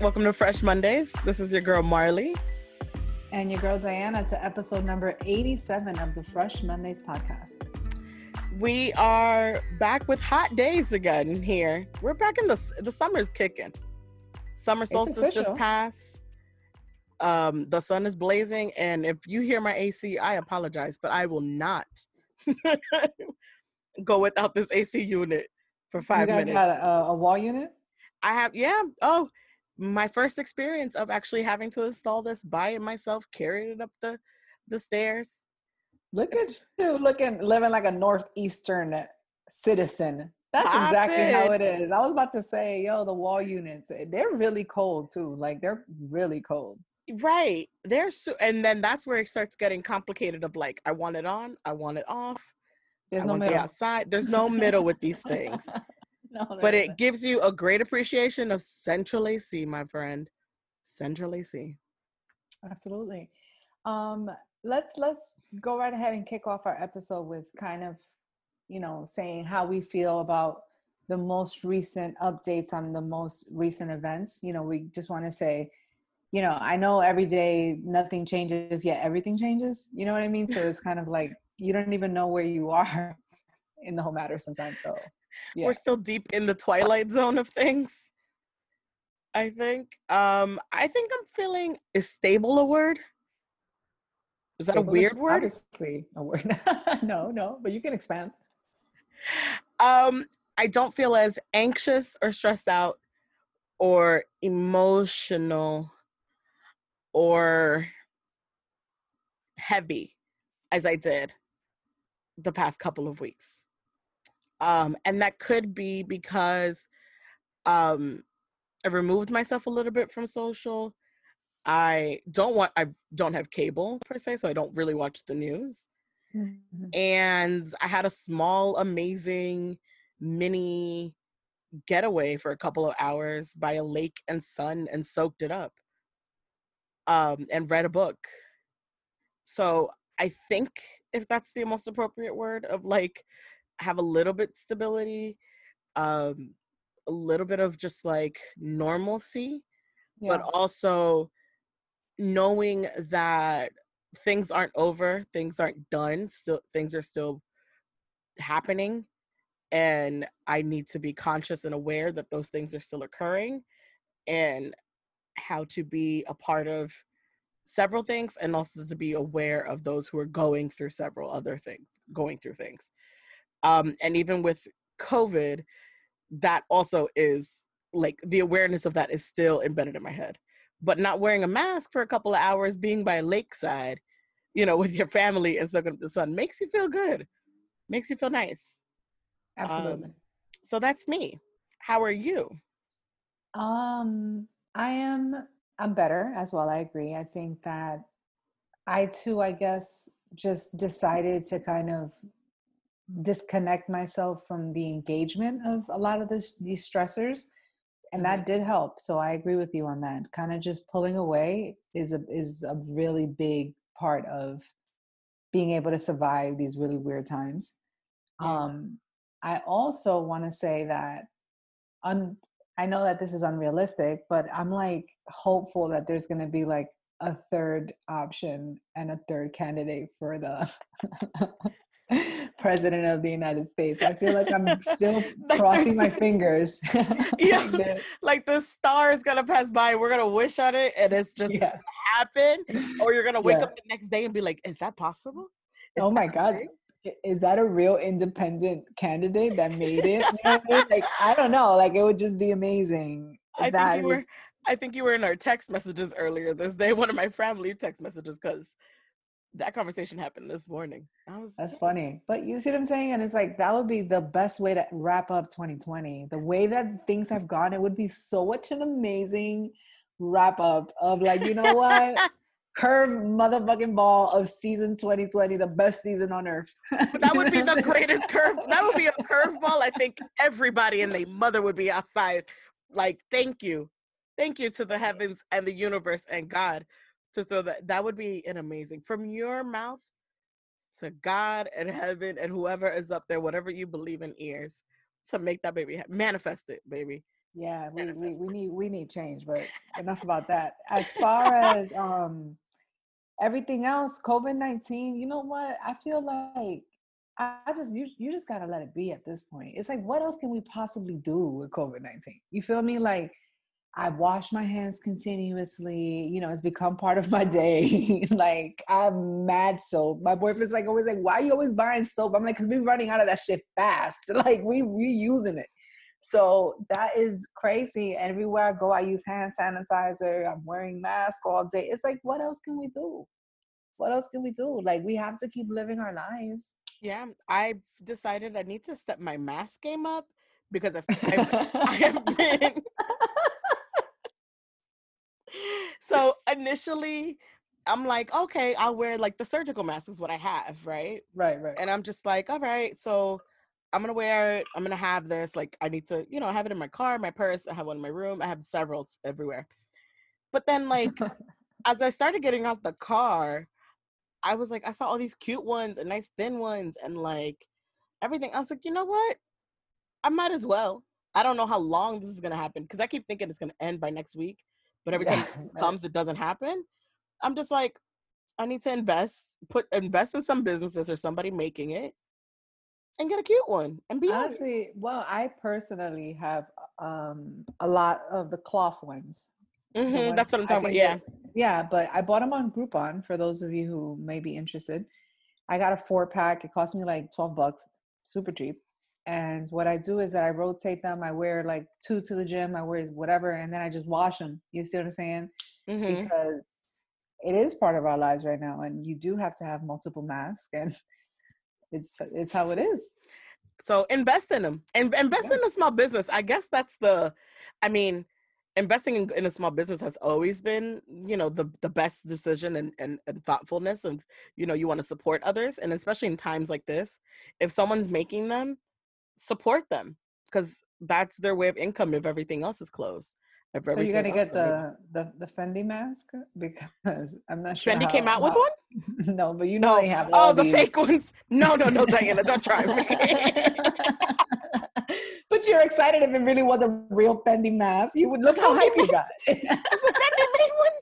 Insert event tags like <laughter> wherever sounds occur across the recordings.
Welcome to Fresh Mondays. This is your girl Marley. And your girl Diana to episode number 87 of the Fresh Mondays podcast. We are back with hot days again here. We're back in the the summer's kicking. Summer solstice just passed. Um, the sun is blazing, and if you hear my AC, I apologize, but I will not <laughs> go without this AC unit for five you guys minutes. Had a, a wall unit? I have, yeah. Oh, my first experience of actually having to install this by myself, carried it up the the stairs. Look at you looking living like a northeastern citizen. That's exactly how it is. I was about to say, yo, the wall units, eh, they're really cold too. Like they're really cold. Right. They're so, and then that's where it starts getting complicated of like, I want it on, I want it off. There's I no middle. outside. There's no middle with these things. <laughs> <laughs> no, but there it isn't. gives you a great appreciation of Central AC, my friend. Central AC. absolutely. Um, let's let's go right ahead and kick off our episode with kind of, you know, saying how we feel about the most recent updates on the most recent events. You know, we just want to say, you know, I know every day nothing changes, yet everything changes. You know what I mean? So it's kind of like <laughs> you don't even know where you are <laughs> in the whole matter sometimes. So yeah. We're still deep in the twilight zone of things. I think. Um, I think I'm feeling is stable a word? Is that a weird word? Obviously, a word. <laughs> no, no, but you can expand. Um, I don't feel as anxious or stressed out or emotional or heavy as I did the past couple of weeks. Um, and that could be because um, I removed myself a little bit from social. I don't want, I don't have cable per se, so I don't really watch the news Mm-hmm. and I had a small, amazing mini getaway for a couple of hours by a lake and sun and soaked it up um, and read a book. So I think if that's the most appropriate word of like have a little bit stability, um, a little bit of just like normalcy, but also knowing that things aren't over things aren't done still things are still happening and i need to be conscious and aware that those things are still occurring and how to be a part of several things and also to be aware of those who are going through several other things going through things um and even with covid that also is like the awareness of that is still embedded in my head but not wearing a mask for a couple of hours, being by a lakeside, you know, <laughs> with your family and soaking up the sun makes you feel good, makes you feel nice. absolutely. Um, so that's me. How are you? Um, I am I'm better as well. I agree. I think that I too, I guess, just decided to kind of disconnect myself from the engagement of a lot of this these stressors. And that did help. So I agree with you on that. Kind of just pulling away is a is a really big part of being able to survive these really weird times. Yeah. Um, I also want to say that un, I know that this is unrealistic, but I'm like hopeful that there's going to be like a third option and a third candidate for the <laughs> <laughs> president of the United States. I feel like I'm <laughs> still <laughs> Like crossing my fingers. Yeah. That- Like the star is gonna pass by, we're gonna wish on it, and it's just yeah. happen, or you're gonna wake Yeah. up the next day and be like, "Is that possible?" Is Oh my God. right?" Is that a real independent candidate that made it? You know I mean? Like I don't know. Like it would just be amazing. I think That you were. I think you were in our text messages earlier this day. One of my family text messages because that conversation happened this morning. I was. That's funny. But you see what I'm saying? And it's like that would be the best way to wrap up 2020. The way that things have gone, it would be such an amazing wrap up of like, you know what? <laughs> Curve motherfucking ball of season 2020, the best season on earth. <laughs> that would be the greatest curve. <laughs> That would be a curveball. I think everybody and their mother would be outside. Like, thank you, thank you to the heavens and the universe and God to throw that. That would be an amazing from your mouth to God and heaven and whoever is up there, whatever you believe in ears, to make that baby ha- manifest it, baby. Yeah, we, we, we need we need change, but enough about <laughs> that. As far as um everything else, COVID nineteen, you know what? I feel like I just you you just gotta let it be at this point. It's like what else can we possibly do with COVID nineteen? You feel me? Like I wash my hands continuously. You know, it's become part of my <laughs> day. like I'm mad soap. My boyfriend's like always like, why are you always buying soap? I'm like, cause we're running out of that shit fast. <laughs> Like we we using it. So that is crazy. Everywhere I go, I use hand sanitizer. I'm wearing mask all day. It's like, what else can we do? What else can we do? Like we have to keep living our lives. Yeah, I've decided I need to step my mask game up because I've, I've <laughs> I have been so initially I'm like, okay, I'll wear like the surgical mask is what I have, right? Right, right. And I'm just like, all right, so I'm gonna wear it. I'm gonna have this. Like, I need to, you know, have it in my car, my purse. I have one in my room. I have several everywhere. But then, <laughs> like, as I started getting out the car, I was like, I saw all these cute ones and nice thin ones and like everything. I was like, you know what? I might as well. I don't know how long this is gonna happen because I keep thinking it's gonna end by next week but every time it comes it doesn't happen i'm just like i need to invest put invest in some businesses or somebody making it and get a cute one and be honestly well i personally have um a lot of the cloth ones mm-hmm, ones that's what i'm talking about yeah. yeah but i bought them on groupon for those of you who may be interested. I got a four pack it cost me like 12 bucks super cheap and what I do is that I rotate them. I wear like two to the gym. I wear whatever, and then I just wash them. You see what I'm saying? Mm-hmm. Because it is part of our lives right now, and you do have to have multiple masks, and it's it's how it is. So invest in them and invest yeah. in a small business. I guess that's the, I mean, investing in, in, a small business has always been, you know, the the best decision and, and and thoughtfulness of, you know, you want to support others, and especially in times like this, if someone's making them support them because that's their way of income if everything else is closed. so you're gonna get the, the the Fendi mask <laughs> because I'm not sure. Fendi how, came out how, with one. <laughs> no, but you know no. they have. Oh, the these. fake ones. No, no, no, Diana, don't try me. <laughs> but you're excited if it really was a real Fendi mask. You would look how hype you got. Fendi made one.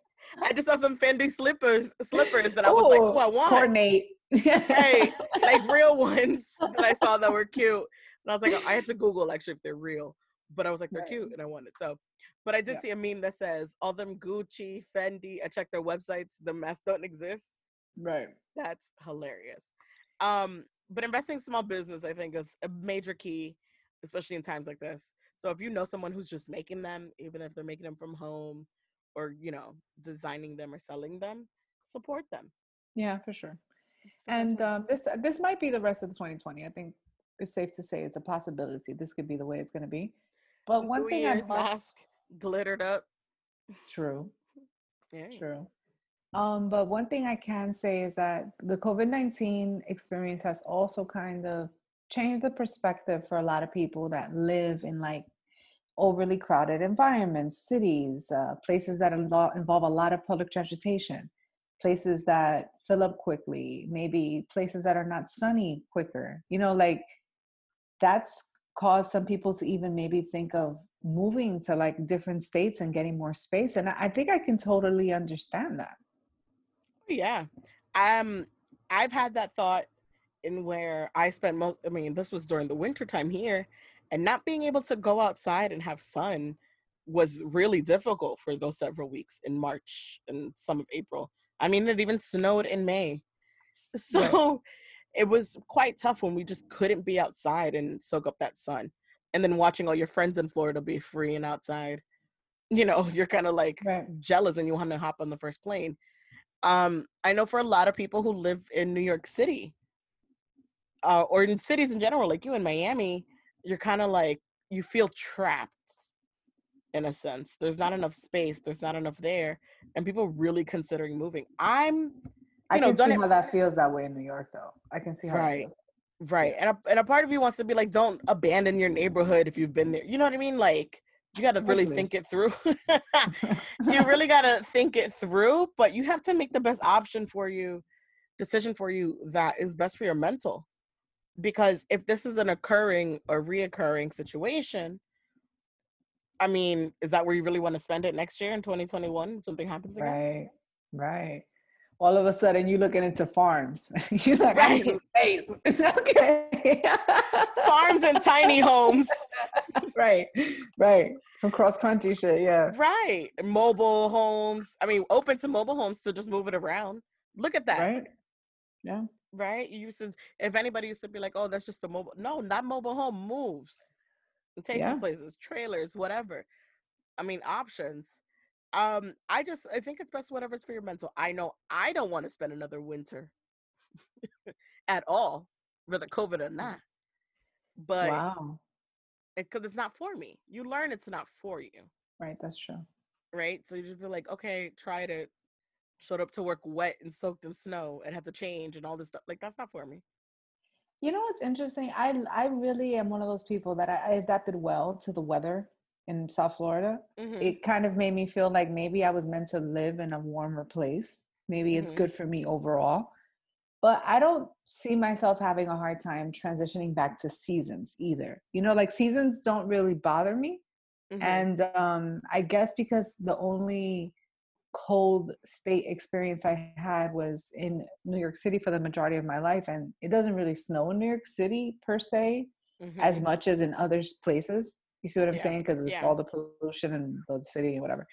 I just saw some Fendi slippers, slippers that I was Ooh, like, oh, I want. Coordinate. hey, like real ones that I saw that were cute. And I was like, I had to Google actually if they're real, but I was like, they're right. cute and I want it. So, but I did yeah. see a meme that says all them Gucci, Fendi. I checked their websites, the masks don't exist. Right. That's hilarious. Um, but investing small business, I think, is a major key, especially in times like this. So if you know someone who's just making them, even if they're making them from home, or you know, designing them or selling them, support them. Yeah, for sure. And um, this this might be the rest of the 2020. I think it's safe to say it's a possibility. This could be the way it's going to be. But one New thing Year's I must mask glittered up. True. <laughs> Yeah. True. Um, but one thing I can say is that the COVID 19 experience has also kind of changed the perspective for a lot of people that live in like overly crowded environments, cities, uh, places that involve involve a lot of public transportation, places that fill up quickly, maybe places that are not sunny quicker. You know, like that's caused some people to even maybe think of moving to like different states and getting more space and i think i can totally understand that. Yeah. Um i've had that thought in where i spent most i mean this was during the winter time here and not being able to go outside and have sun was really difficult for those several weeks in march and some of april. I mean it even snowed in may. So it was quite tough when we just couldn't be outside and soak up that sun. And then watching all your friends in Florida be free and outside, you know, <laughs> you're kind of like right. jealous and you want to hop on the first plane. Um, I know for a lot of people who live in New York City, uh, or in cities in general, like you in Miami, you're kind of like you feel trapped in a sense. There's not enough space. There's not enough there, and people really considering moving. I'm I know, can see it, how that feels that way in New York, though. I can see how. Right. Right. And a, and a part of you wants to be like, don't abandon your neighborhood if you've been there. You know what I mean? Like, you got to really think it through. <laughs> <laughs> you really got to think it through, but you have to make the best option for you, decision for you that is best for your mental. Because if this is an occurring or reoccurring situation, I mean, is that where you really want to spend it next year in 2021? Something happens again? Right, right. All of a sudden, you're looking into farms. <laughs> you're like, right. I need space. <laughs> okay. farms and tiny <laughs> homes. right, right. Some cross country shit, yeah. Right. Mobile homes. I mean, open to mobile homes to just move it around. Look at that. Right. Yeah. Right. You used to, if anybody used to be like, oh, that's just the mobile. No, not mobile home moves. It takes yeah. places, trailers, whatever. I mean, options. Um, I just I think it's best whatever's for your mental. I know I don't want to spend another winter <laughs> at all, whether COVID or not. But wow, because it, it's not for me. You learn it's not for you. Right, that's true. Right, so you just be like, okay, try to showed up to work wet and soaked in snow and had to change and all this stuff. Like that's not for me. You know what's interesting? I I really am one of those people that I, I adapted well to the weather in South Florida. Mm-hmm. It kind of made me feel like maybe I was meant to live in a warmer place. Maybe mm-hmm. it's good for me overall. But I don't see myself having a hard time transitioning back to seasons either. You know, like seasons don't really bother me. Mm-hmm. And um I guess because the only cold state experience I had was in New York City for the majority of my life. And it doesn't really snow in New York City per se mm-hmm. as much as in other places. You see what I'm yeah. saying? Because yeah. all the pollution and the city and whatever.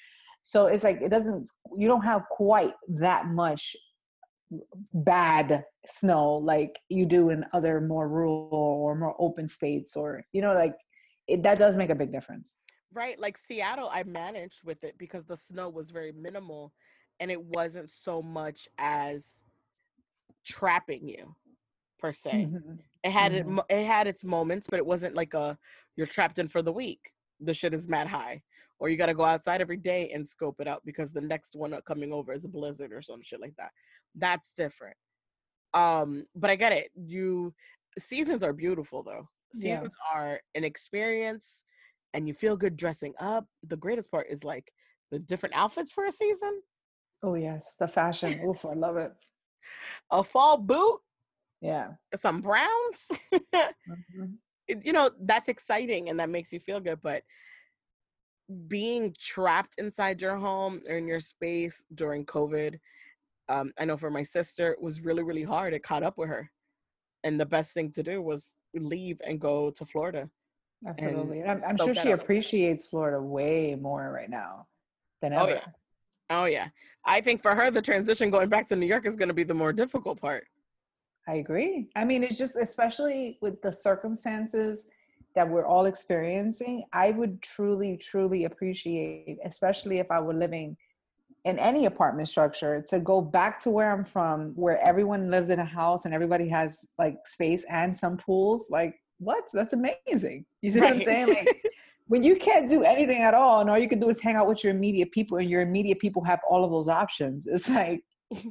So it's like, it doesn't, you don't have quite that much bad snow like you do in other more rural or more open states or, you know, like it, that does make a big difference. Right. Like Seattle, I managed with it because the snow was very minimal and it wasn't so much as trapping you per se. Mm-hmm. It had mm-hmm. it, it had its moments, but it wasn't like a you're trapped in for the week. The shit is mad high. Or you got to go outside every day and scope it out because the next one coming over is a blizzard or some shit like that. That's different. Um, but I get it. You seasons are beautiful though. Seasons yeah. are an experience and you feel good dressing up. The greatest part is like the different outfits for a season. Oh yes, the fashion. Oof, I love it. A fall boot. Yeah. Some browns. mm-hmm. <laughs> You know, that's exciting and that makes you feel good. But being trapped inside your home or in your space during COVID, um, I know for my sister, it was really, really hard. It caught up with her. And the best thing to do was leave and go to Florida Absolutely. And, I'm, I'm sure she appreciates Florida way more right now than ever. Oh, yeah. Oh, yeah. I think for her, the transition going back to New York is going to be the more difficult part. I agree. I mean, it's just, especially with the circumstances that we're all experiencing, I would truly, truly appreciate, especially if I were living in any apartment structure, to go back to where I'm from, where everyone lives in a house and everybody has like space and some pools. Like, what? That's amazing. You see right. what I'm saying? Like when you can't do anything at all and all you can do is hang out with your immediate people and your immediate people have all of those options, it's like <laughs>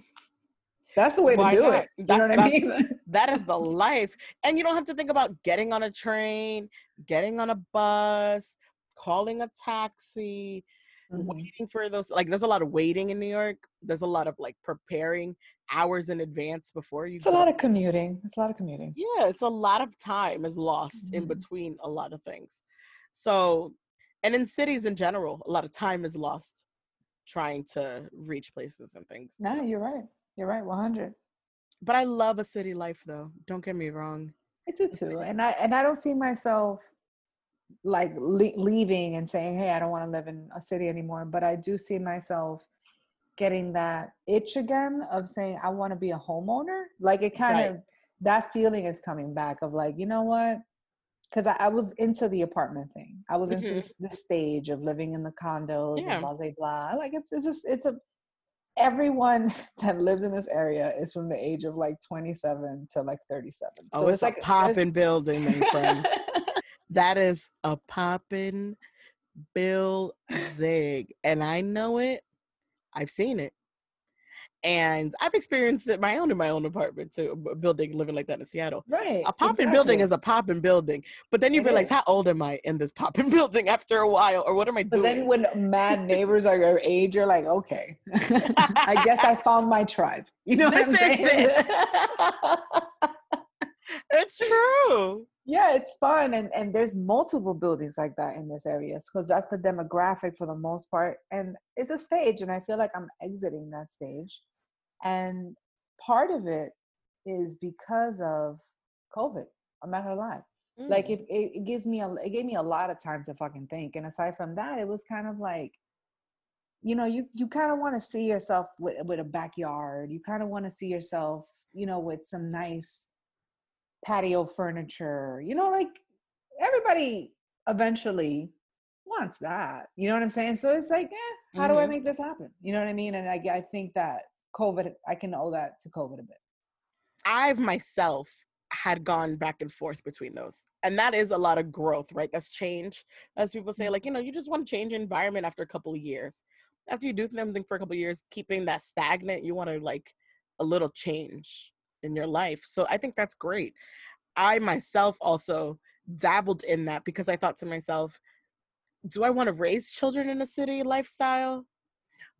that's the way Why to do not? it. You that's, know what I mean? <laughs> that is the life. And you don't have to think about getting on a train, getting on a bus, calling a taxi, mm-hmm. waiting for those like there's a lot of waiting in New York. There's a lot of like preparing hours in advance before you It's go. a lot of commuting. It's a lot of commuting. Yeah, it's a lot of time is lost mm-hmm. in between a lot of things. So and in cities in general, a lot of time is lost trying to reach places and things. No, you're right. You're right, 100. But I love a city life though. Don't get me wrong. I do too. And I and I don't see myself like le- leaving and saying, "Hey, I don't want to live in a city anymore." But I do see myself getting that itch again of saying, "I want to be a homeowner." Like it kind right. of that feeling is coming back of like, you know what? Because I, I, was into the apartment thing. I was into mm-hmm. this, this, stage of living in the condos yeah. and blah blah blah. Like it's it's it's a everyone <laughs> that lives in this area is from the age of like 27 to like 37. So oh, it's, it's like a popping building, my friends. <laughs> That is a popping Bill Zig. And I know it. I've seen it. And I've experienced it my own in my own apartment too, building living like that in Seattle. Right. A popping exactly. building is a popping building. But then you it realize is. how old am I in this popping <laughs> building after a while? Or what am I doing? But then when mad neighbors are your age, you're like, okay. <laughs> I guess I <laughs> found my tribe. You know this what I'm saying? It. it's true. yeah, it's fun, and and there's multiple buildings like that in this area because that's the demographic for the most part, and it's a stage, and I feel like I'm exiting that stage, and part of it is because of COVID. I'm not gonna lie. Mm. Like it, it, it gives me a it gave me a lot of time to fucking think. And aside from that, it was kind of like, you know, you you kind of want to see yourself with with a backyard. You kind of want to see yourself, you know, with some nice patio furniture. You know, like everybody eventually wants that. You know what I'm saying? So it's like, eh, how mm-hmm. do I mm-hmm. make this happen? You know what I mean? And I, I think that COVID, I can owe that to COVID a bit. I've myself had gone back and forth between those. And that is a lot of growth, right? That's change. As people say, like, you know, mm-hmm. you just want to change environment after a couple of years. After you do something for a couple of years, keeping that stagnant, you want to like a little change in your life. So I think that's great. I myself also dabbled in that because I thought to myself, do I want to raise children in a city lifestyle?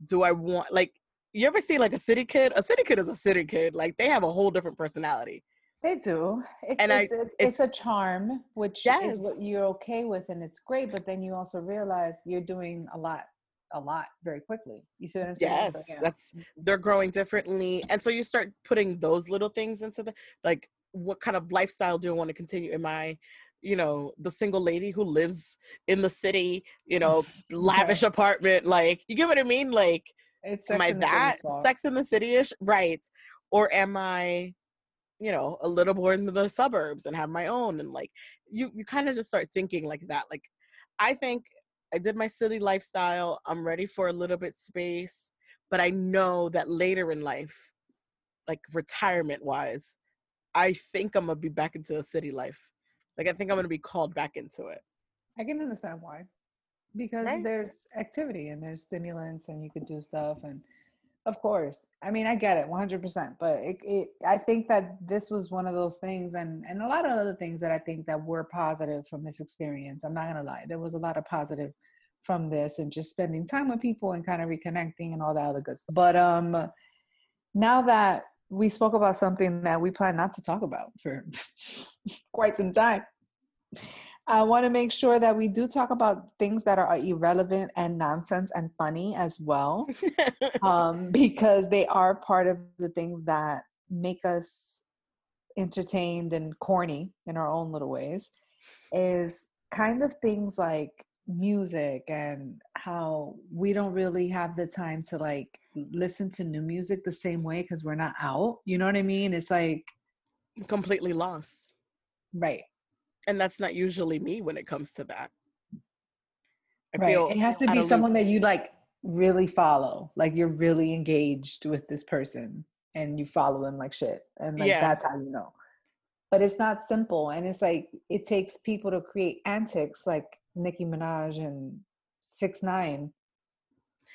Do I want like you ever see like a city kid? A city kid is a city kid. Like they have a whole different personality. They do. It's, and it's, I, it's, it's, a charm, which yes. is what you're okay with, and it's great. But then you also realize you're doing a lot, a lot very quickly. You see what I'm saying? Yes, so, yeah. that's they're growing differently, and so you start putting those little things into the like. What kind of lifestyle do I want to continue? Am I you know the single lady who lives in the city you know <laughs> lavish apartment like you get what i mean like it's am i that sex in the city-ish? Right. Or am i you know a little more in the suburbs and have my own and like you you kind of just start thinking like that. Like i think i did my city lifestyle i'm ready for a little bit space but i know that later in life like retirement wise i think i'm gonna be back into a city life. Like i think i'm gonna be called back into it. I can understand why because right? there's activity and there's stimulants and you could do stuff and of course. I mean, I get it 100%, but it, it, I think that this was one of those things and, and a lot of other things that I think that were positive from this experience. I'm not going to lie. There was a lot of positive from this and just spending time with people and kind of reconnecting and all that other good stuff. But um, now that we spoke about something that we plan not to talk about for <laughs> quite some time, I want to make sure that we do talk about things that are irrelevant and nonsense and funny as well, <laughs> um, because they are part of the things that make us entertained and corny in our own little ways. Is kind of things like music and how we don't really have the time to like listen to new music the same way because we're not out. You know what I mean? It's like completely lost. Right and that's not usually me when it comes to that. I right. it has to be someone that you like really follow, like you're really engaged with this person and you follow them like shit, and like yeah. that's how you know. But it's not simple, and it's like it takes people to create antics, like Nicki Minaj and Six Nine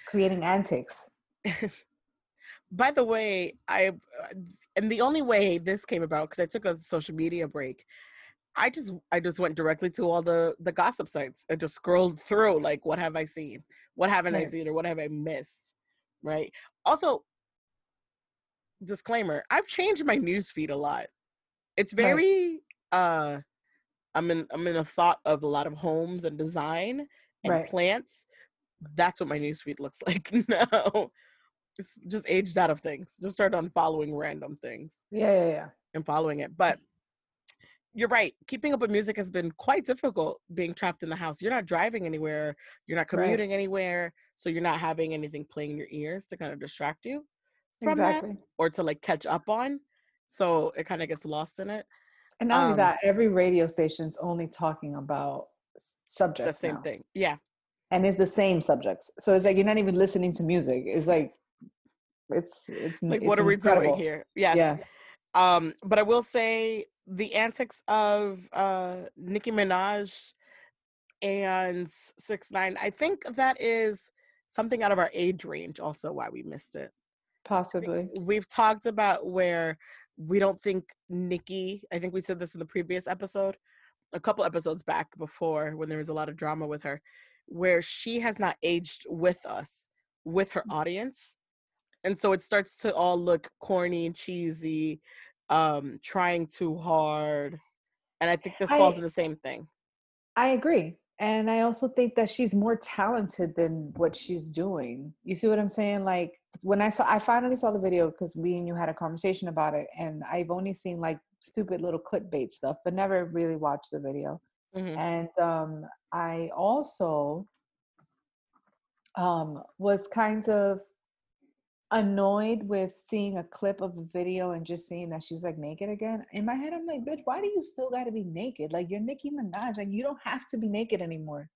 creating antics. <laughs> By the way, I uh, and the only way this came about because I took a social media break I just I just went directly to all the the gossip sites and just scrolled through like what have I seen? What haven't right. I seen or what have I missed? Right? Also disclaimer, I've changed my news feed a lot. It's very right. uh I'm in I'm in a thought of a lot of homes and design and right. plants. That's what my news feed looks <laughs> like now. It's just aged out of things. Just started on following random things. Yeah, yeah, yeah. And following it. But you're right. Keeping up with music has been quite difficult being trapped in the house. You're not driving anywhere, you're not commuting right. anywhere, so you're not having anything playing in your ears to kind of distract you from exactly. that or to like catch up on. So it kind of gets lost in it. And not um, only that, every radio station's only talking about subjects. The same now. thing. Yeah. And it's the same subjects. So it's like you're not even listening to music. It's like it's it's like it's what are incredible. we doing here? Yes. Yeah. Um, but I will say the antics of uh Nicki Minaj and Six Nine. I think that is something out of our age range. Also, why we missed it. Possibly. We've talked about where we don't think Nicki. I think we said this in the previous episode, a couple episodes back before when there was a lot of drama with her, where she has not aged with us, with her mm. audience, and so it starts to all look corny and cheesy um trying too hard And I think this falls I, in the same thing. I agree. And I also think that she's more talented than what she's doing. You see what I'm saying? Like when I saw, I finally saw the video because we and you had a conversation about it, and I've only seen like stupid little clickbait stuff, but never really watched the video. Mm-hmm. And um, I also um, was kind of annoyed with seeing a clip of the video and just seeing that she's like naked again. In my head, I'm like, bitch, why do you still got to be naked? Like you're Nicki Minaj. Like you don't have to be naked anymore.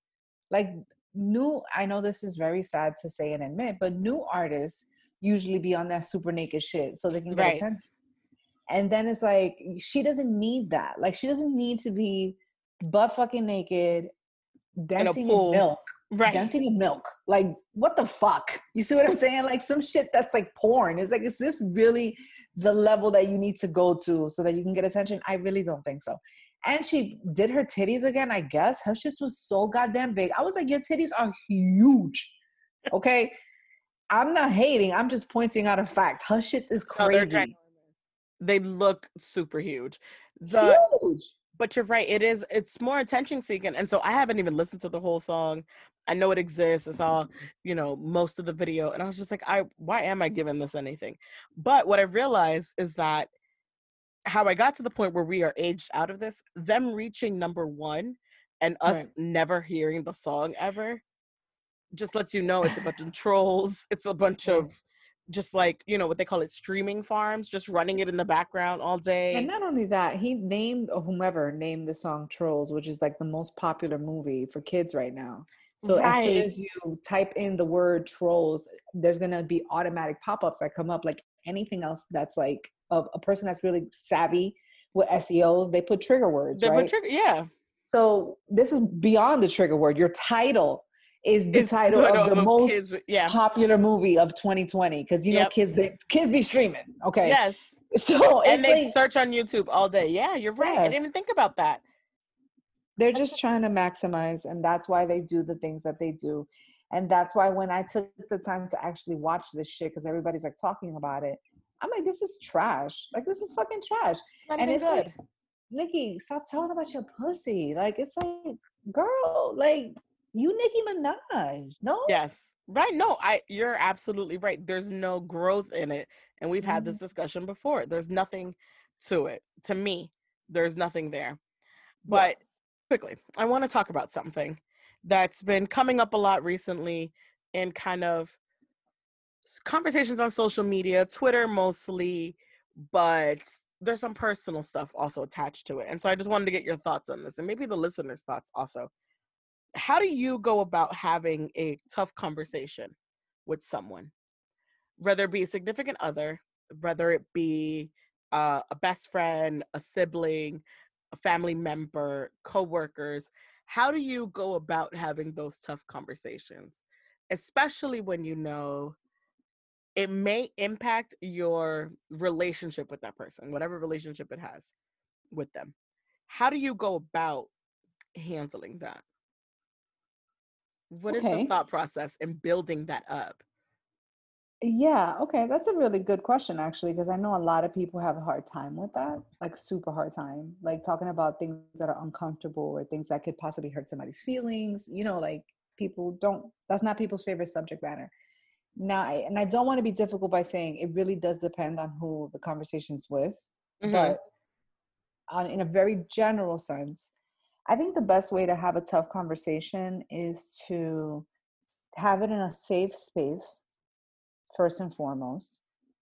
Like new, I know this is very sad to say and admit, but new artists usually be on that super naked shit so they can get right. attention. And then it's like she doesn't need that. Like she doesn't need to be butt fucking naked, dancing in, in milk right. dancing in milk. Like, what the fuck? You see what I'm saying? Like some shit that's like porn. It's like, is this really the level that you need to go to so that you can get attention? I really don't think so. And she did her titties again, I guess. Her shit was so goddamn big. I was like, your titties are huge. Okay. I'm not hating. I'm just pointing out a fact. Her shit is crazy. No, they look super huge. The huge but you're right it is it's more attention seeking and so i haven't even listened to the whole song I know it exists. I saw, you know, most of the video, and I was just like, I why am I giving this anything? But what I realized is that how I got to the point where we are aged out of this, them reaching number one and us right. never hearing the song ever, just lets you know it's a bunch of trolls. It's a bunch of just like you know what they call it streaming farms just running it in the background all day and not only that he named whomever named the song trolls which is like the most popular movie for kids right now so right. as soon as you type in the word trolls, there's gonna be automatic pop-ups that come up like anything else that's like a, a person that's really savvy with SEOs, they put trigger words, they right? Trigger, yeah. So this is beyond the trigger word. Your title is the it's title of the most kids, yeah. popular movie of 2020 because you yep. know kids be, kids be streaming. Okay. Yes. <laughs> So and they like, search on YouTube all day. Yeah, you're right. Yes. I didn't even think about that they're just trying to maximize and that's why they do the things that they do. And that's why when i took the time to actually watch this shit because everybody's like talking about it i'm like this is trash. Like this is fucking trash. And it's good. like nicki stop talking about your pussy. Like it's like girl like you nicki minaj no? Yes. Right no i you're absolutely right. There's no growth in it and we've mm-hmm. had this mm-hmm. discussion before. There's nothing to it. To me there's nothing there. But quickly, I want to talk about something that's been coming up a lot recently in kind of conversations on social media, Twitter mostly, but there's some personal stuff also attached to it. And so I just wanted to get your thoughts on this and maybe the listeners' thoughts also. How do you go about having a tough conversation with someone, whether it be a significant other, whether it be uh, a best friend, a sibling, a family member, coworkers. How do you go about having those tough conversations, especially when you know it may impact your relationship with that person, whatever relationship it has with them? How do you go about handling that? What okay. is the thought process in building that up? Yeah, okay. That's a really good question, actually, because I know a lot of people have a hard time with that, like super hard time, like talking about things that are uncomfortable or things that could possibly hurt somebody's feelings. You know, like people don't, that's not people's favorite subject matter. Now, I, and I don't want to be difficult by saying it really does depend on who the conversation's with, mm-hmm. but on, in a very general sense, I think the best way to have a tough conversation is to have it in a safe space first and foremost.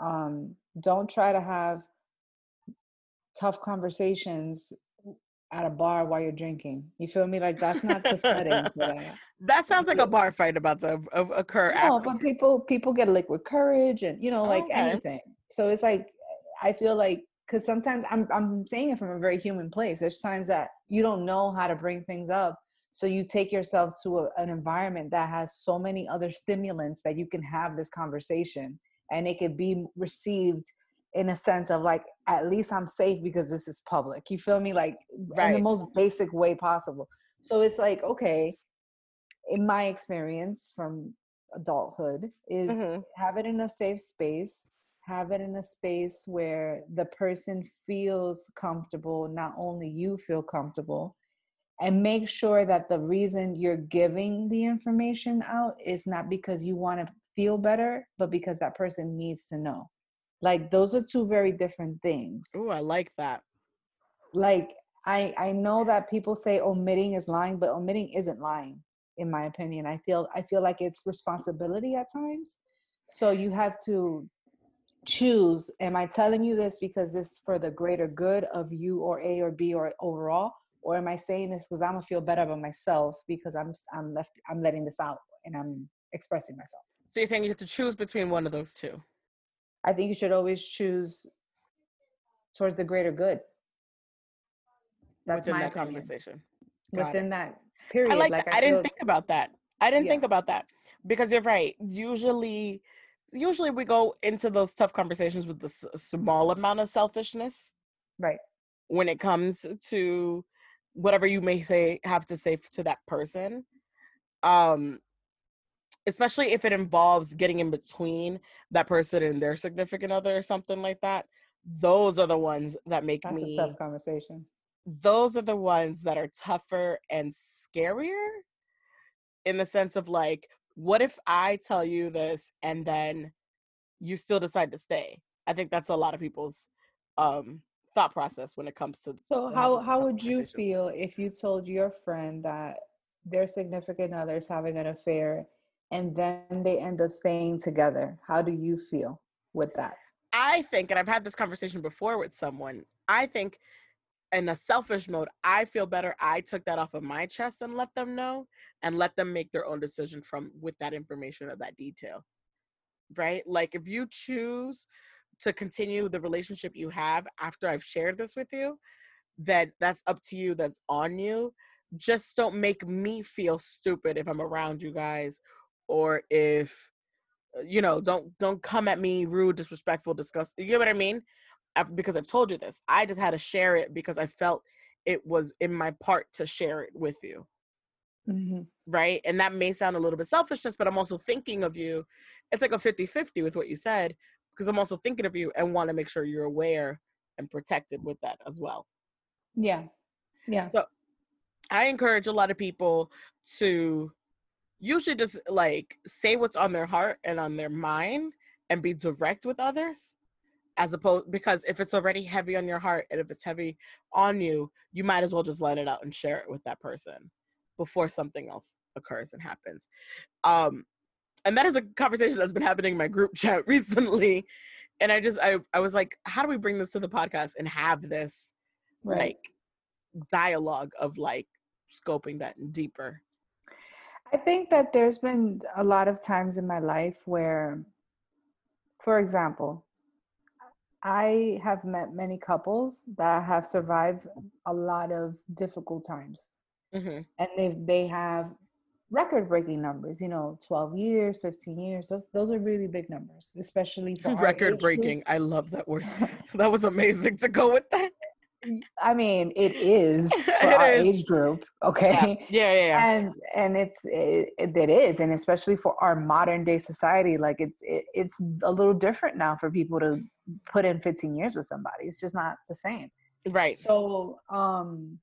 Um, don't try to have tough conversations at a bar while you're drinking. You feel me? Like that's not the setting for that. <laughs> That sounds like a bar fight about to occur. No, after. but people people get liquid courage and you know like okay. anything. So it's like I feel like because sometimes I'm I'm saying it from a very human place. There's times that you don't know how to bring things up so you take yourself to a, an environment that has so many other stimulants that you can have this conversation and it could be received in a sense of like at least i'm safe because this is public you feel me like right. in the most basic way possible so it's like okay in my experience from adulthood is mm-hmm. have it in a safe space have it in a space where the person feels comfortable, not only you feel comfortable, and make sure that the reason you're giving the information out is not because you want to feel better, but because that person needs to know. Like those are two very different things. Oh, I like that. Like I I know that people say omitting is lying, but omitting isn't lying in my opinion. I feel I feel like it's responsibility at times. So you have to choose am I telling you this because this for the greater good of you or A or B or overall or am I saying this because I'm gonna feel better about myself because I'm I'm left I'm letting this out and I'm expressing myself. So you're saying you have to choose between one of those two? I think you should always choose towards the greater good. That's within my that opinion. conversation. Got within it. that period. I like. like I, I, didn't think about that. I didn't yeah. think about that because you're right. Usually, usually we go into those tough conversations with the small amount of selfishness. Right. When it comes to whatever you may say have to say to that person um especially if it involves getting in between that person and their significant other or something like that those are the ones that make That's me a tough conversation. those are the ones that are tougher and scarier in the sense of like what if i tell you this and then you still decide to stay? I think that's a lot of people's um thought process when it comes to so how how would you feel if you told your friend that their significant other is having an affair and then they end up staying together? How do you feel with that? I think and i've had this conversation before with someone i think in a selfish mode i feel better i took that off of my chest and let them know and let them make their own decision from with that information or that detail right? Like if you choose to continue the relationship you have after I've shared this with you, that that's up to you, that's on you. Just don't make me feel stupid if I'm around you guys or if uh, you know, don't don't come at me rude, disrespectful, disgusting. You know what I mean? Because I've told you this. I just had to share it because I felt it was in my part to share it with you. Mm-hmm. Right. And that may sound a little bit selfishness, but I'm also thinking of you. It's like a 50 50 with what you said because I'm also thinking of you and want to make sure you're aware and protected with that as well. Yeah. Yeah. So I encourage a lot of people to usually just like say what's on their heart and on their mind and be direct with others as opposed because if it's already heavy on your heart and if it's heavy on you you might as well just let it out and share it with that person before something else occurs and happens um and that is a conversation that's been happening in my group <laughs> chat recently and i just i, I was like how do we bring this to the podcast and have this right. like dialogue of like scoping that deeper i think that there's been a lot of times in my life where for example i have met many couples that have survived a lot of difficult times mm-hmm. and they they have record breaking numbers you know 12 years 15 years those those are really big numbers especially for record breaking i love that word <laughs> that was amazing to go with that i mean it is <laughs> for it our is. age group okay yeah. yeah. yeah yeah, and and it's it, it is and especially for our modern day society like it's it, it's a little different now for people to put in 15 years with somebody it's just not the same right so um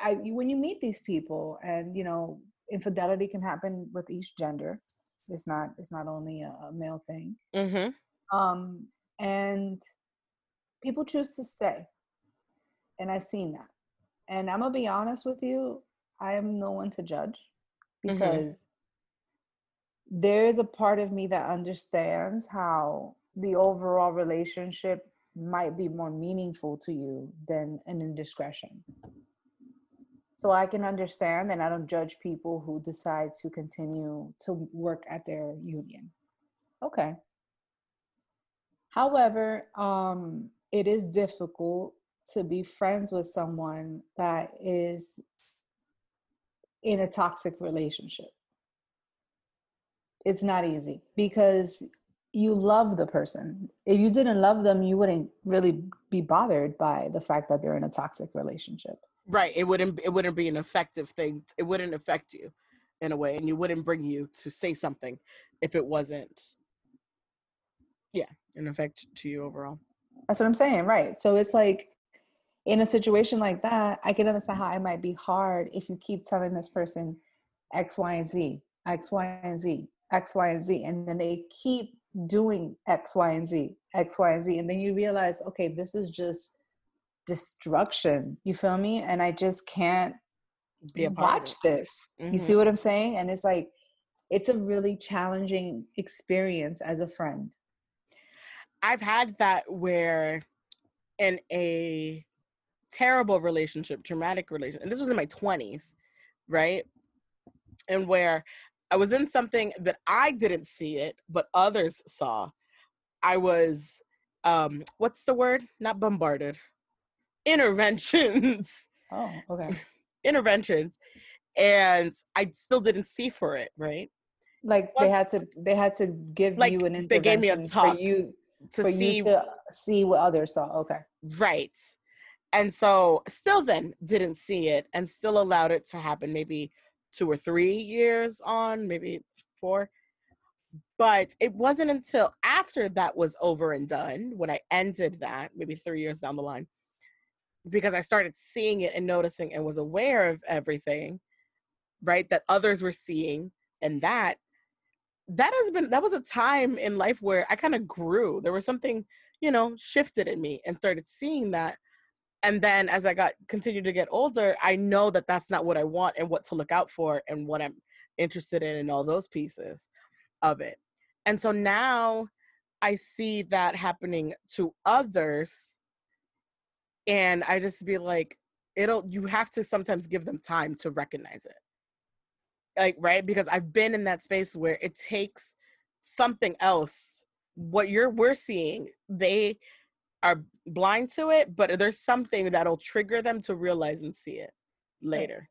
I, when you meet these people and you know infidelity can happen with each gender. It's not it's not only a, a male thing. Mm-hmm. Um, and people choose to stay, and I've seen that. And I'm gonna be honest with you, I am no one to judge mm-hmm. because mm-hmm. there is a part of me that understands how the overall relationship might be more meaningful to you than an indiscretion so I can understand and I don't judge people who decide to continue to work at their union. Okay. However, um, it is difficult to be friends with someone that is in a toxic relationship. It's not easy because you love the person. If you didn't love them, you wouldn't really be bothered by the fact that they're in a toxic relationship right it wouldn't it wouldn't be an effective thing it wouldn't affect you in a way and you wouldn't bring you to say something if it wasn't Yeah, an effect to you overall. That's what I'm saying, right? So it's like in a situation like that, I can understand how it might be hard if you keep telling this person X, Y, and Z, X, Y, and Z, X, Y, and Z, and then they keep doing X, Y, and Z, X, Y, and Z, and then you realize, okay, this is just destruction. You feel me? And I just can't watch this. Mm-hmm. You see what I'm saying? And it's like, it's a really challenging experience as a friend. I've had that where in a terrible relationship, traumatic relationship, and this was in my 20s, right? And where I was in something that I didn't see it, but others saw. I was, um, what's the word? Not bombarded. Interventions. <laughs> Oh, okay. Interventions. And I still didn't see for it, right? Like they had to they had to give like you an intervention they gave me a talk for you to for see you to see what others saw. Okay. Right. And so still then didn't see it and still allowed it to happen maybe two or three years on, maybe four. But it wasn't until after that was over and done, when I ended that, maybe three years down the line, because I started seeing it and noticing and was aware of everything, right, that others were seeing, and that that has been that was a time in life where I kind of grew. There was something, you know, shifted in me and started seeing that. And then as I got continued to get older, I know that that's not what I want and what to look out for and what I'm interested in and all those pieces of it. And so now I see that happening to others and I just be like it'll you have to sometimes give them time to recognize it. Like right? Because i've been in that space where it takes something else what you're we're seeing they are blind to it but there's something that'll trigger them to realize and see it later.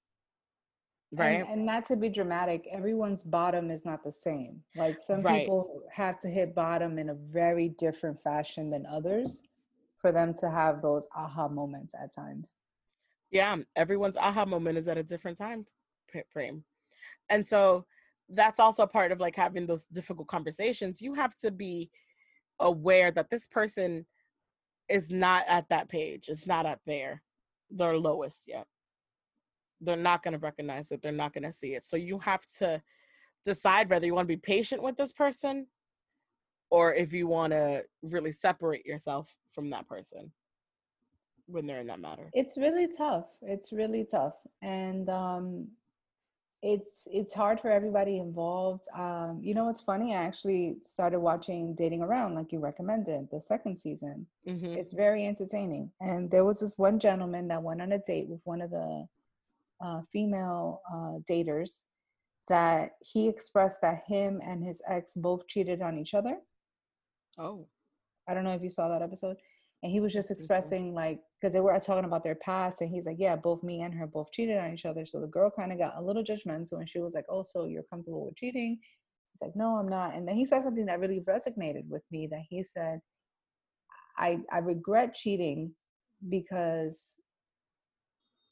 Right? and, and not to be dramatic everyone's bottom is not the same. Like some right. people have to hit bottom in a very different fashion than others for them to have those aha moments at times. Yeah everyone's aha moment is at a different time frame. And so that's also part of like having those difficult conversations. You have to be aware that this person is not at that page it's not up there their lowest yet. They're not going to recognize it they're not going to see it. So you have to decide whether you want to be patient with this person or if you want to really separate yourself from that person when they're in that matter it's really tough it's really tough and um it's it's hard for everybody involved. Um, you know what's funny? I actually started watching Dating Around, like you recommended, the second season. Mm-hmm. It's very entertaining. And there was this one gentleman that went on a date with one of the uh, female uh, daters that he expressed that him and his ex both cheated on each other. Oh, I don't know if you saw that episode. And he was just expressing like because they were talking about their past and he's like yeah both me and her both cheated on each other. So the girl kind of got a little judgmental and she was like oh so you're comfortable with cheating? He's like no i'm not. And then he said something that really resonated with me that he said i i regret cheating because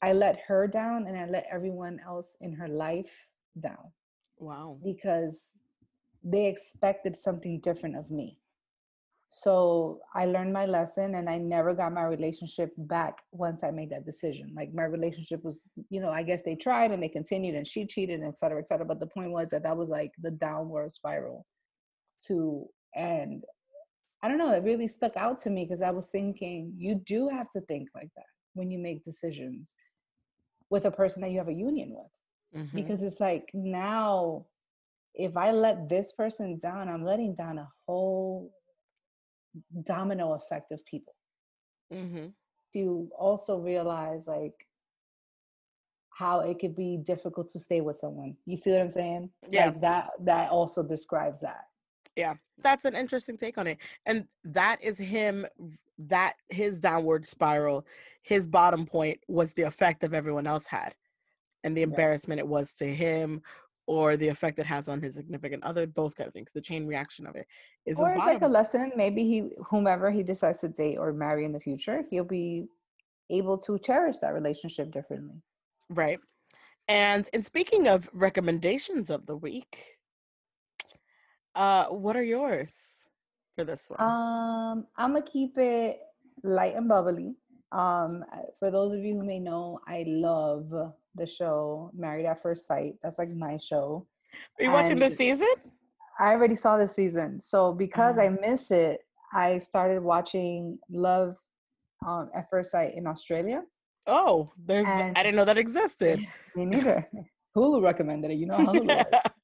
i let her down and i let everyone else in her life down. Wow. Because they expected something different of me so I learned my lesson and I never got my relationship back once I made that decision. Like my relationship was, you know, I guess they tried and they continued and she cheated and et cetera, et cetera. But the point was that that was like the downward spiral to end. I don't know, it really stuck out to me because I was thinking you do have to think like that when you make decisions with a person that you have a union with. Mm-hmm. Because it's like now if I let this person down, I'm letting down a whole domino effect of people. Mm-hmm. to also realize like how it could be difficult to stay with someone. You see what i'm saying? Yeah. Like that that also describes that. Yeah. That's an interesting take on it. And that is him that his downward spiral his bottom point was the effect of everyone else had and the embarrassment it was to him or the effect it has on his significant other, those kind of things. The chain reaction of it is or it's like a lesson. Maybe he, whomever he decides to date or marry in the future, he'll be able to cherish that relationship differently. Right. And in speaking of recommendations of the week, uh, what are yours for this one? Um, I'm gonna keep it light and bubbly. Um, for those of you who may know, I love the show Married at First Sight. That's like my show. Are you watching and- this season? I already saw this season, so because Oh. I miss it, I started watching Love um, at First Sight in Australia. Oh, there's. And- I didn't know that existed. <laughs> Me neither. <laughs> Hulu recommended it. You know how Hulu. <laughs>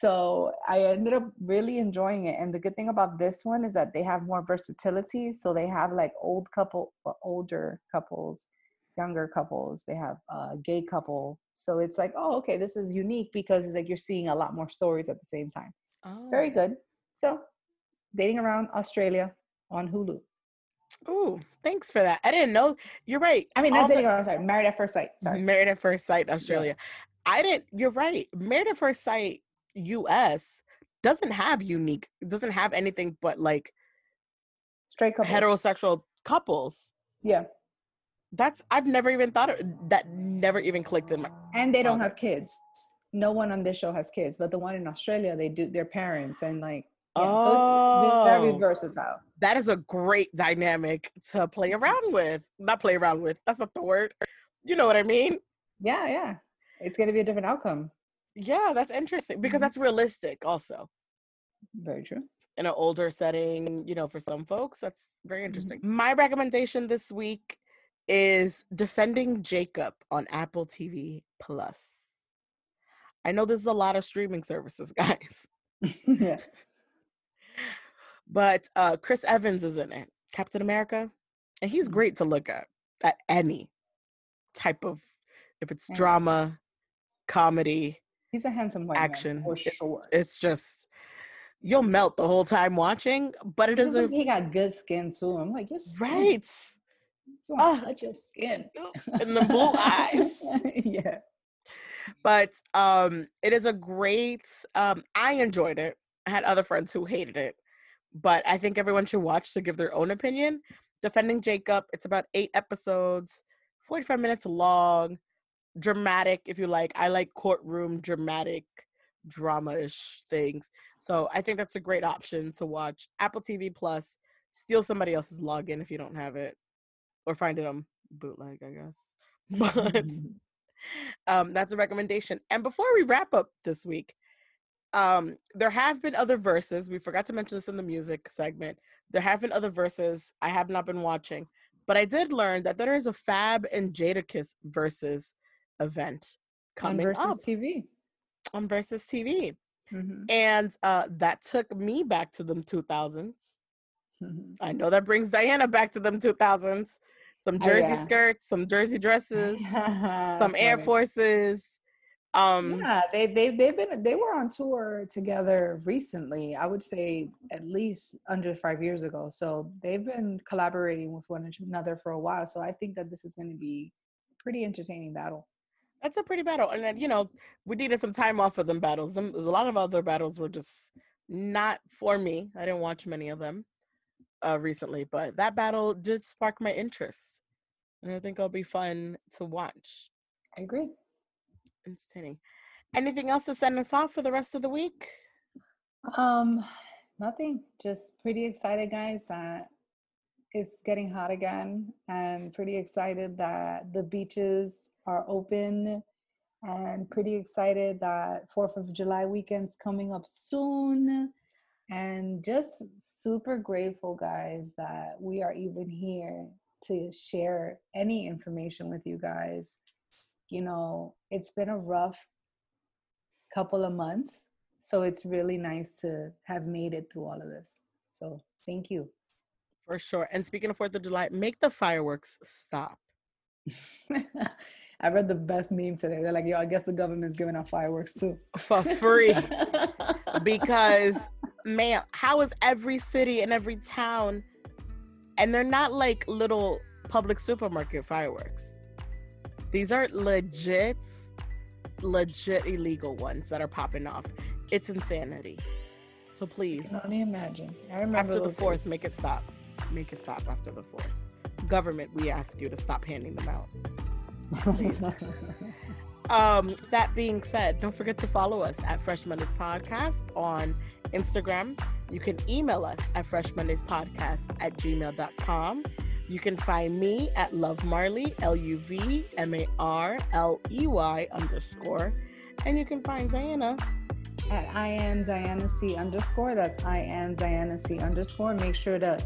So I ended up really enjoying it. And the good thing about this one is that they have more versatility. So they have like old couple, uh, older couples, younger couples. They have a gay couple. So it's like, oh, okay, this is unique because it's like you're seeing a lot more stories at the same time. oh. Very good. So dating around Australia on Hulu. Ooh, thanks for that. I didn't know. You're right. I mean, All not the- dating around. Sorry, married at first sight. Sorry. Married at First Sight Australia. I didn't. You're right. Married at First Sight US doesn't have unique. Doesn't have anything but like Straight couples. heterosexual couples. Yeah. That's I've never even thought of that. Never even clicked in my. and they don't have kids. No one on this show has kids, but the one in Australia, they do their parents and like yeah. So it's, it's very Oh. versatile. That is a great dynamic to play around with. Not play around with. That's not the word. You know what I mean? Yeah, yeah. It's gonna be a different outcome. Yeah, that's interesting because Mhm. that's realistic. Also, Very true. in an older setting, you know, for some folks, that's very Mm-hmm. interesting. My recommendation this week is Defending Jacob on Apple TV Plus. I know there's a lot of streaming services, <laughs> guys, yeah. but uh Chris Evans is in it, Captain America, and he's Mhm. great to look at at any type of if it's Yeah. drama, comedy, He's a handsome white action. man for it's, sure. it's just you'll melt the whole time watching, but it is a looks- he got good skin too. I'm like, skin. right. Just want Ah. to touch your skin. and <laughs> the blue eyes. yeah. but um it is a great um i enjoyed it i had other friends who hated it but i think everyone should watch to give their own opinion defending jacob it's about eight episodes 45 minutes long dramatic if you like i like courtroom dramatic drama-ish things so i think that's a great option to watch apple tv plus steal somebody else's login if you don't have it or find it on bootleg i guess <laughs> but um, that's a recommendation. And before we wrap up this week, um, there have been other verses. We forgot to mention this in the music segment. There have been other verses I have not been watching, but I did learn that there is a Fab and Jadakiss versus event On coming versus up TV. on Verzuz TV, Mhm. and uh, that took me back to the 2000s. Mhm. I know that brings Diana back to them 2000s. Some Oh, jersey yeah. skirts, some jersey dresses, <laughs> some Air funny. Forces. Um, yeah, they they they've been they were on tour together recently. I would say at least under five years ago. So they've been collaborating with one another for a while. So I think that this is going to be a pretty entertaining battle. That's a pretty battle. And then, you know, we needed some time off of them battles. Them, there's a lot of other battles were just not for me. I didn't watch many of them uh, recently, but that battle did spark my interest. And I think it'll be fun to watch. I agree. Entertaining. Anything else to send us off for the rest of the week? Um, nothing. Just pretty excited, guys, that it's getting hot again, and pretty excited that the beaches are open, and pretty excited that Fourth of July weekend's coming up soon, and just super grateful, guys, that we are even here to share any information with you guys. You know, it's been a rough couple of months. So it's really nice to have made it through all of this. So thank you. For sure. And speaking of Fourth of July, make the fireworks stop. <laughs> I read the best meme today. They're like, yo, I guess the government's giving out fireworks too. For free. <laughs> because man, how is every city and every town, and they're not like little public supermarket fireworks. These are legit, legit illegal ones that are popping off. It's insanity. So I please, can only imagine. I remember after the fourth, make it stop. Make it stop after the fourth. Government, we ask you to stop handing them out. please. <laughs> Um, that being said, don't forget to follow us at Fresh Menace Podcast on Instagram. You can email us at freshmondayspodcast at gmail.com. You can find me at Love Marley, L U V M A R L E Y underscore. And you can find Diana at I am Diana C underscore. That's I am Diana C underscore. Make sure to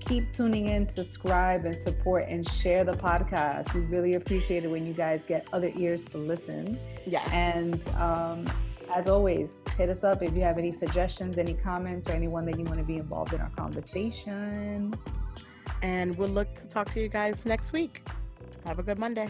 keep tuning in, subscribe, and support and share the podcast. We really appreciate it when you guys get other ears to listen. Yes. And um, as always, hit us up if you have any suggestions, any comments, or anyone that you want to be involved in our conversation. And we'll look to talk to you guys next week. Have a good Monday.